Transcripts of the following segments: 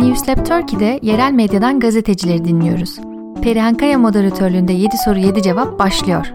Newslab Turkey'de yerel medyadan gazetecileri dinliyoruz. Perihan Kaya moderatörlüğünde 7 soru 7 cevap başlıyor.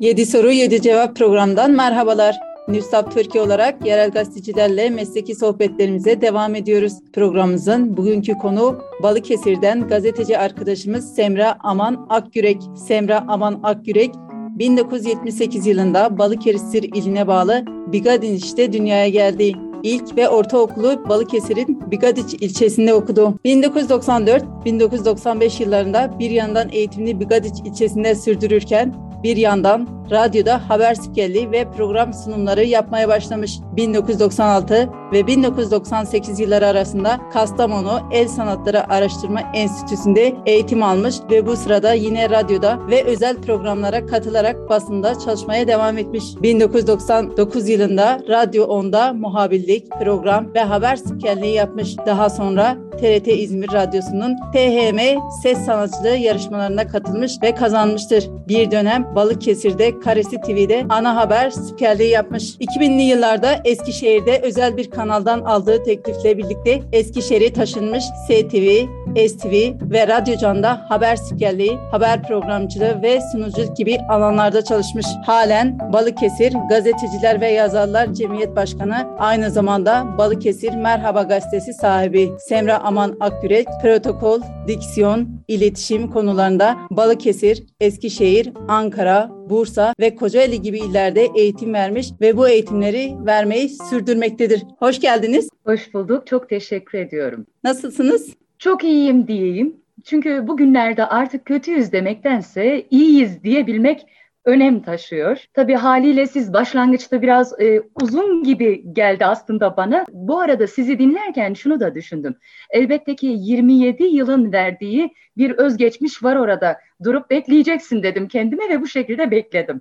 7 soru 7 cevap programdan merhabalar. Newslab Türkiye olarak yerel gazetecilerle mesleki sohbetlerimize devam ediyoruz. Programımızın bugünkü konu Balıkesir'den gazeteci arkadaşımız Semra Aman Akgürek. Semra Aman Akgürek 1978 yılında Balıkesir iline bağlı Bigadiniş'te dünyaya geldi. İlk ve ortaokulu Balıkesir'in Bigadiç ilçesinde okudu. 1994-1995 yıllarında bir yandan eğitimini Bigadiç ilçesinde sürdürürken bir yandan radyoda haber spikerliği ve program sunumları yapmaya başlamış. 1996 ve 1998 yılları arasında Kastamonu El Sanatları Araştırma Enstitüsü'nde eğitim almış ve bu sırada yine radyoda ve özel programlara katılarak basında çalışmaya devam etmiş. 1999 yılında Radyo 10'da muhabirlik, program ve haber spikerliği yapmış. Daha sonra TRT İzmir Radyosu'nun THM ses sanatçılığı yarışmalarına katılmış ve kazanmıştır. Bir dönem Balıkesir'de Karesi TV'de ana haber spikerliği yapmış. 2000'li yıllarda Eskişehir'de özel bir kanaldan aldığı teklifle birlikte Eskişehir'e taşınmış STV, STV ve Radyo Can'da haber spikerliği, haber programcılığı ve sunuculuk gibi alanlarda çalışmış. Halen Balıkesir Gazeteciler ve Yazarlar Cemiyet Başkanı aynı zamanda Balıkesir Merhaba Gazetesi sahibi Semra Aman Akgürek, protokol, diksiyon, iletişim konularında Balıkesir, Eskişehir, Ankara, Bursa ve Kocaeli gibi illerde eğitim vermiş ve bu eğitimleri vermeyi sürdürmektedir. Hoş geldiniz. Hoş bulduk. Çok teşekkür ediyorum. Nasılsınız? Çok iyiyim diyeyim. Çünkü bugünlerde artık kötüyüz demektense iyiyiz diyebilmek önem taşıyor. Tabii haliyle siz başlangıçta biraz e, uzun gibi geldi aslında bana. Bu arada sizi dinlerken şunu da düşündüm. Elbette ki 27 yılın verdiği bir özgeçmiş var orada. Durup bekleyeceksin dedim kendime ve bu şekilde bekledim.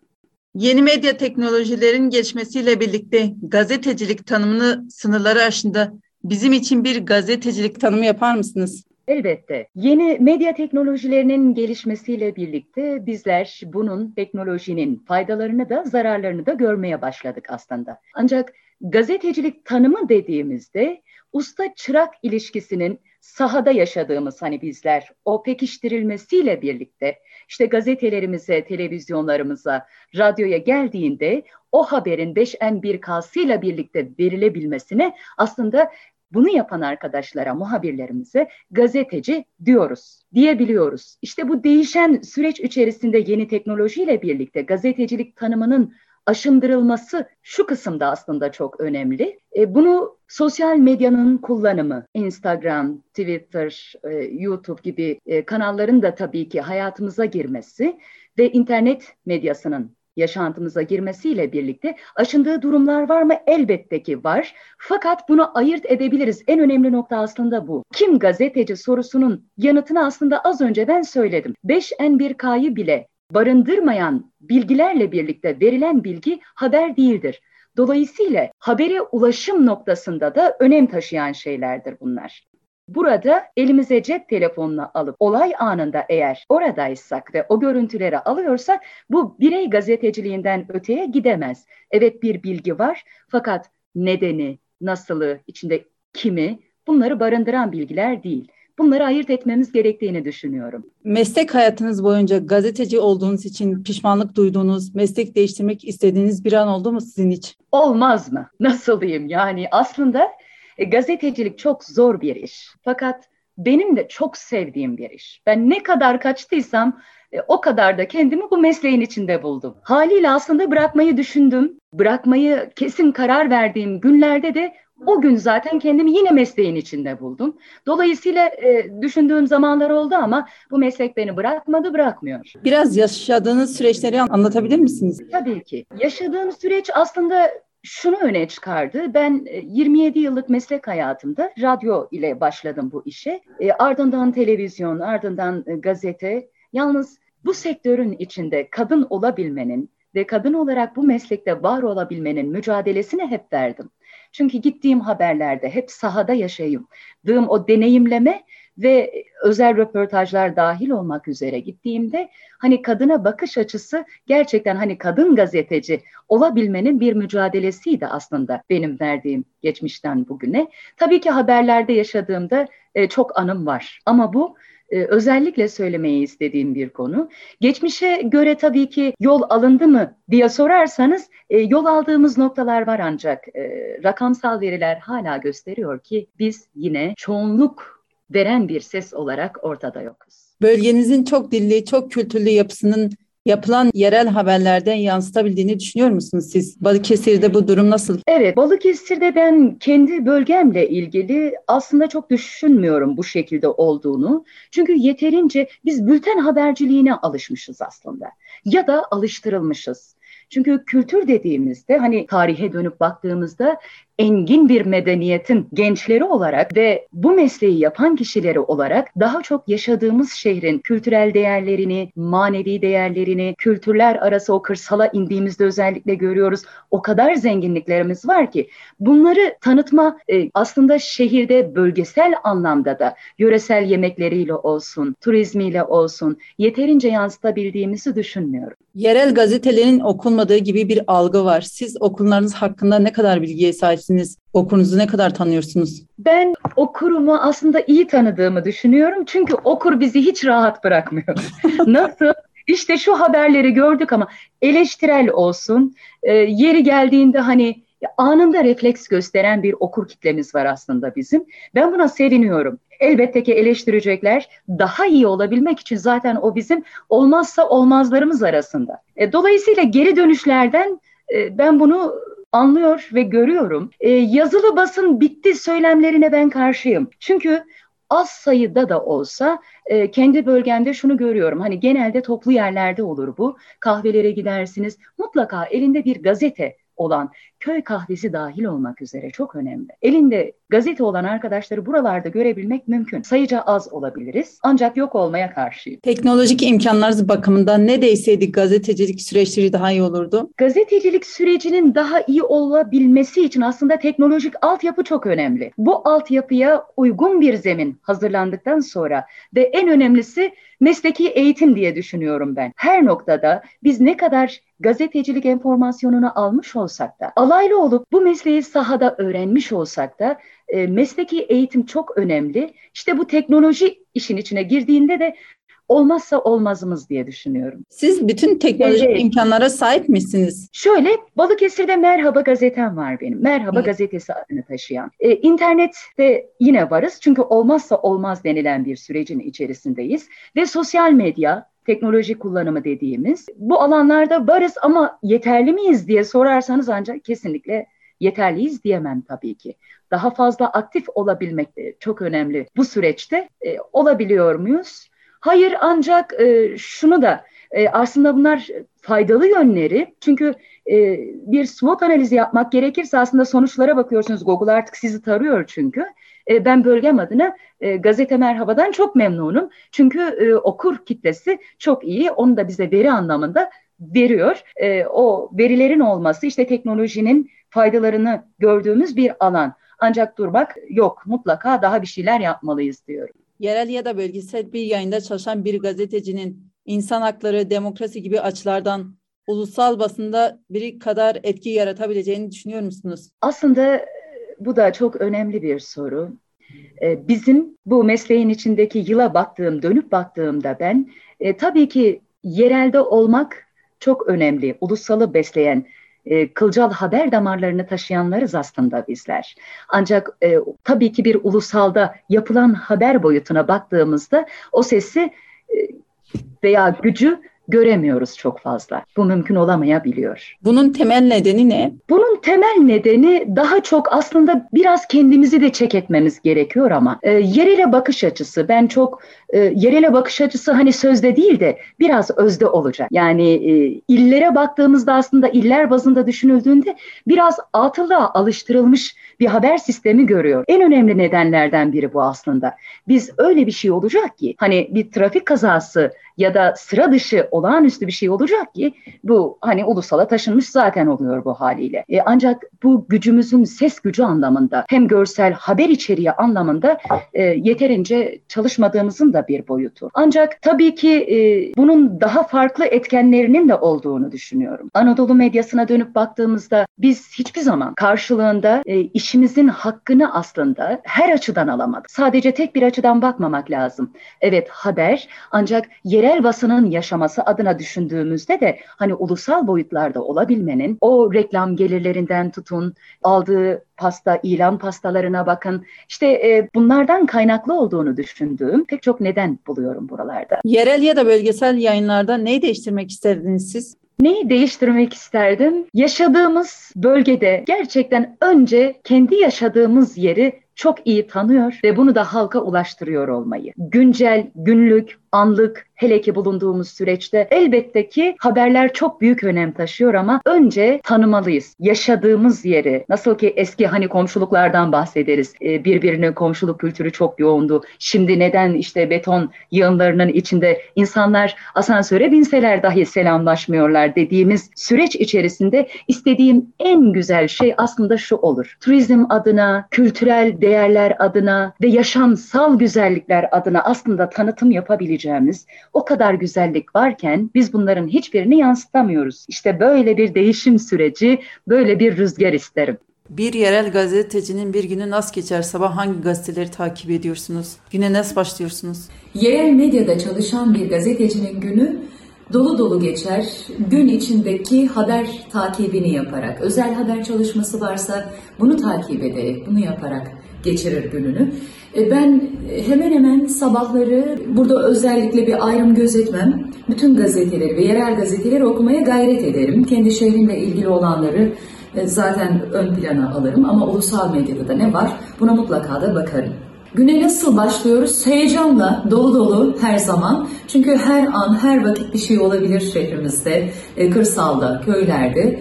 Yeni medya teknolojilerin geçmesiyle birlikte gazetecilik tanımını sınırları aşında bizim için bir gazetecilik tanımı yapar mısınız? Elbette. Yeni medya teknolojilerinin gelişmesiyle birlikte bizler bunun teknolojinin faydalarını da zararlarını da görmeye başladık aslında. Ancak gazetecilik tanımı dediğimizde usta çırak ilişkisinin sahada yaşadığımız hani bizler o pekiştirilmesiyle birlikte işte gazetelerimize, televizyonlarımıza, radyoya geldiğinde o haberin 5N1K'sıyla birlikte verilebilmesine aslında bunu yapan arkadaşlara, muhabirlerimize gazeteci diyoruz, diyebiliyoruz. İşte bu değişen süreç içerisinde yeni teknolojiyle birlikte gazetecilik tanımının aşındırılması şu kısımda aslında çok önemli. E, bunu sosyal medyanın kullanımı, Instagram, Twitter, e, YouTube gibi e, kanalların da tabii ki hayatımıza girmesi ve internet medyasının yaşantımıza girmesiyle birlikte aşındığı durumlar var mı? Elbette ki var. Fakat bunu ayırt edebiliriz. En önemli nokta aslında bu. Kim gazeteci sorusunun yanıtını aslında az önce ben söyledim. 5N1K'yı bile barındırmayan bilgilerle birlikte verilen bilgi haber değildir. Dolayısıyla habere ulaşım noktasında da önem taşıyan şeylerdir bunlar. Burada elimize cep telefonunu alıp olay anında eğer oradaysak ve o görüntüleri alıyorsak bu birey gazeteciliğinden öteye gidemez. Evet bir bilgi var fakat nedeni, nasılı, içinde kimi bunları barındıran bilgiler değil. Bunları ayırt etmemiz gerektiğini düşünüyorum. Meslek hayatınız boyunca gazeteci olduğunuz için pişmanlık duyduğunuz, meslek değiştirmek istediğiniz bir an oldu mu sizin hiç? Olmaz mı? Nasıl diyeyim? Yani aslında e, gazetecilik çok zor bir iş. Fakat benim de çok sevdiğim bir iş. Ben ne kadar kaçtıysam e, o kadar da kendimi bu mesleğin içinde buldum. Haliyle aslında bırakmayı düşündüm. Bırakmayı kesin karar verdiğim günlerde de o gün zaten kendimi yine mesleğin içinde buldum. Dolayısıyla e, düşündüğüm zamanlar oldu ama bu meslek beni bırakmadı, bırakmıyor. Biraz yaşadığınız süreçleri anlatabilir misiniz? Tabii ki. Yaşadığım süreç aslında şunu öne çıkardı. Ben 27 e, yıllık meslek hayatımda radyo ile başladım bu işe. E, ardından televizyon, ardından e, gazete. Yalnız bu sektörün içinde kadın olabilmenin ve kadın olarak bu meslekte var olabilmenin mücadelesini hep verdim. Çünkü gittiğim haberlerde hep sahada yaşayayım. Dığım o deneyimleme ve özel röportajlar dahil olmak üzere gittiğimde hani kadına bakış açısı gerçekten hani kadın gazeteci olabilmenin bir mücadelesiydi aslında benim verdiğim geçmişten bugüne. Tabii ki haberlerde yaşadığımda e, çok anım var ama bu e, özellikle söylemeyi istediğim bir konu. Geçmişe göre tabii ki yol alındı mı diye sorarsanız e, yol aldığımız noktalar var ancak e, rakamsal veriler hala gösteriyor ki biz yine çoğunluk veren bir ses olarak ortada yokuz. Bölgenizin çok dilli, çok kültürlü yapısının yapılan yerel haberlerden yansıtabildiğini düşünüyor musunuz siz? Balıkesir'de bu durum nasıl? Evet, Balıkesir'de ben kendi bölgemle ilgili aslında çok düşünmüyorum bu şekilde olduğunu. Çünkü yeterince biz bülten haberciliğine alışmışız aslında ya da alıştırılmışız. Çünkü kültür dediğimizde hani tarihe dönüp baktığımızda engin bir medeniyetin gençleri olarak ve bu mesleği yapan kişileri olarak daha çok yaşadığımız şehrin kültürel değerlerini, manevi değerlerini, kültürler arası o kırsala indiğimizde özellikle görüyoruz. O kadar zenginliklerimiz var ki bunları tanıtma e, aslında şehirde bölgesel anlamda da yöresel yemekleriyle olsun, turizmiyle olsun yeterince yansıtabildiğimizi düşünmüyorum. Yerel gazetelerin okunmadığı gibi bir algı var. Siz okullarınız hakkında ne kadar bilgiye sahipsiniz? Okurunuzu ne kadar tanıyorsunuz? Ben okurumu aslında iyi tanıdığımı düşünüyorum. Çünkü okur bizi hiç rahat bırakmıyor. Nasıl? İşte şu haberleri gördük ama eleştirel olsun. E, yeri geldiğinde hani anında refleks gösteren bir okur kitlemiz var aslında bizim. Ben buna seviniyorum. Elbette ki eleştirecekler. Daha iyi olabilmek için zaten o bizim olmazsa olmazlarımız arasında. E, dolayısıyla geri dönüşlerden e, ben bunu anlıyor ve görüyorum. E, yazılı basın bitti söylemlerine ben karşıyım. Çünkü az sayıda da olsa e, kendi bölgemde şunu görüyorum. Hani genelde toplu yerlerde olur bu. Kahvelere gidersiniz. Mutlaka elinde bir gazete olan köy kahvesi dahil olmak üzere çok önemli. Elinde gazete olan arkadaşları buralarda görebilmek mümkün. Sayıca az olabiliriz ancak yok olmaya karşıyım. Teknolojik imkanlar bakımından ne değseydi gazetecilik süreçleri daha iyi olurdu? Gazetecilik sürecinin daha iyi olabilmesi için aslında teknolojik altyapı çok önemli. Bu altyapıya uygun bir zemin hazırlandıktan sonra ve en önemlisi mesleki eğitim diye düşünüyorum ben. Her noktada biz ne kadar gazetecilik enformasyonunu almış olsak da, alaylı olup bu mesleği sahada öğrenmiş olsak da e, mesleki eğitim çok önemli. İşte bu teknoloji işin içine girdiğinde de olmazsa olmazımız diye düşünüyorum. Siz bütün teknolojik evet. imkanlara sahip misiniz? Şöyle Balıkesir'de Merhaba gazetem var benim. Merhaba evet. gazetesi adını taşıyan. Ee, internette yine varız çünkü olmazsa olmaz denilen bir sürecin içerisindeyiz. Ve sosyal medya, teknoloji kullanımı dediğimiz bu alanlarda varız ama yeterli miyiz diye sorarsanız ancak kesinlikle yeterliyiz diyemem tabii ki. Daha fazla aktif olabilmek de çok önemli. Bu süreçte e, olabiliyor muyuz? Hayır ancak e, şunu da e, aslında bunlar faydalı yönleri. Çünkü e, bir SWOT analizi yapmak gerekirse aslında sonuçlara bakıyorsunuz. Google artık sizi tarıyor çünkü. E, ben bölgem adına e, Gazete Merhaba'dan çok memnunum. Çünkü e, okur kitlesi çok iyi. Onu da bize veri anlamında veriyor. E, o verilerin olması işte teknolojinin faydalarını gördüğümüz bir alan. Ancak durmak yok. Mutlaka daha bir şeyler yapmalıyız diyorum. Yerel ya da bölgesel bir yayında çalışan bir gazetecinin insan hakları, demokrasi gibi açılardan ulusal basında biri kadar etki yaratabileceğini düşünüyor musunuz? Aslında bu da çok önemli bir soru. Ee, bizim bu mesleğin içindeki yıla baktığım, dönüp baktığımda ben e, tabii ki yerelde olmak çok önemli. Ulusalı besleyen, e, kılcal haber damarlarını taşıyanlarız aslında bizler. Ancak e, tabii ki bir ulusalda yapılan haber boyutuna baktığımızda o sesi e, veya gücü göremiyoruz çok fazla. Bu mümkün olamayabiliyor. Bunun temel nedeni ne? Bunun temel nedeni daha çok aslında biraz kendimizi de çek etmemiz gerekiyor ama e, yerele bakış açısı. Ben çok e, yerele bakış açısı hani sözde değil de biraz özde olacak. Yani e, illere baktığımızda aslında iller bazında düşünüldüğünde biraz atılığa alıştırılmış bir haber sistemi görüyor. En önemli nedenlerden biri bu aslında. Biz öyle bir şey olacak ki hani bir trafik kazası ya da sıra dışı olağanüstü bir şey olacak ki bu hani ulusala taşınmış zaten oluyor bu haliyle. E, ancak bu gücümüzün ses gücü anlamında hem görsel haber içeriği anlamında e, yeterince çalışmadığımızın da bir boyutu. Ancak tabii ki e, bunun daha farklı etkenlerinin de olduğunu düşünüyorum. Anadolu medyasına dönüp baktığımızda biz hiçbir zaman karşılığında e, işimizin hakkını aslında her açıdan alamadık. Sadece tek bir açıdan bakmamak lazım. Evet haber ancak yerel basının yaşaması adına düşündüğümüzde de hani ulusal boyutlarda olabilmenin o reklam gelirlerinden tutun aldığı pasta, ilan pastalarına bakın. İşte e, bunlardan kaynaklı olduğunu düşündüğüm pek çok neden buluyorum buralarda. Yerel ya da bölgesel yayınlarda neyi değiştirmek isterdiniz siz? Neyi değiştirmek isterdim? Yaşadığımız bölgede gerçekten önce kendi yaşadığımız yeri çok iyi tanıyor ve bunu da halka ulaştırıyor olmayı. Güncel, günlük, anlık hele ki bulunduğumuz süreçte elbette ki haberler çok büyük önem taşıyor ama önce tanımalıyız. Yaşadığımız yeri nasıl ki eski hani komşuluklardan bahsederiz. Ee, birbirine komşuluk kültürü çok yoğundu. Şimdi neden işte beton yığınlarının içinde insanlar asansöre binseler dahi selamlaşmıyorlar dediğimiz süreç içerisinde istediğim en güzel şey aslında şu olur. Turizm adına, kültürel değerler adına ve yaşamsal güzellikler adına aslında tanıtım yapabileceğimiz o kadar güzellik varken biz bunların hiçbirini yansıtamıyoruz. İşte böyle bir değişim süreci, böyle bir rüzgar isterim. Bir yerel gazetecinin bir günü nasıl geçer? Sabah hangi gazeteleri takip ediyorsunuz? Güne nasıl başlıyorsunuz? Yerel medyada çalışan bir gazetecinin günü dolu dolu geçer. Gün içindeki haber takibini yaparak, özel haber çalışması varsa bunu takip ederek, bunu yaparak geçirir gününü. E, ben hemen hemen sabahları burada özellikle bir ayrım gözetmem. Bütün gazeteleri ve yerel gazeteleri okumaya gayret ederim. Kendi şehrimle ilgili olanları e, zaten ön plana alırım ama ulusal medyada da ne var buna mutlaka da bakarım. Güne nasıl başlıyoruz? Heyecanla, dolu dolu her zaman. Çünkü her an, her vakit bir şey olabilir şehrimizde, e, kırsalda, köylerde.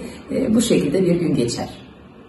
Bu şekilde bir gün geçer.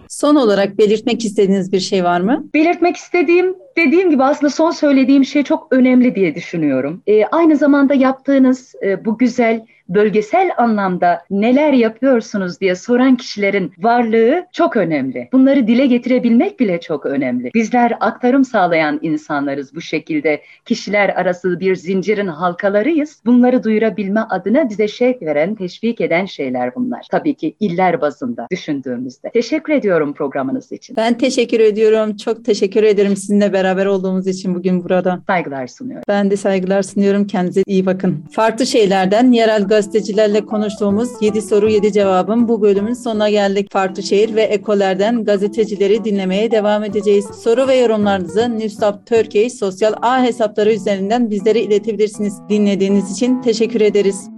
Son olarak belirtmek istediğiniz bir şey var mı? Belirtmek istediğim dediğim gibi aslında son söylediğim şey çok önemli diye düşünüyorum. E, aynı zamanda yaptığınız e, bu güzel bölgesel anlamda neler yapıyorsunuz diye soran kişilerin varlığı çok önemli. Bunları dile getirebilmek bile çok önemli. Bizler aktarım sağlayan insanlarız bu şekilde. Kişiler arası bir zincirin halkalarıyız. Bunları duyurabilme adına bize şevk veren, teşvik eden şeyler bunlar. Tabii ki iller bazında düşündüğümüzde. Teşekkür ediyorum programınız için. Ben teşekkür ediyorum. Çok teşekkür ederim sizinle beraber olduğumuz için bugün burada. Saygılar sunuyorum. Ben de saygılar sunuyorum. Kendinize iyi bakın. Farklı şeylerden yerel gazetecilerle konuştuğumuz 7 soru 7 cevabın bu bölümün sonuna geldik. Farklı şehir ve ekolerden gazetecileri dinlemeye devam edeceğiz. Soru ve yorumlarınızı Newstop Turkey sosyal ağ hesapları üzerinden bizlere iletebilirsiniz. Dinlediğiniz için teşekkür ederiz.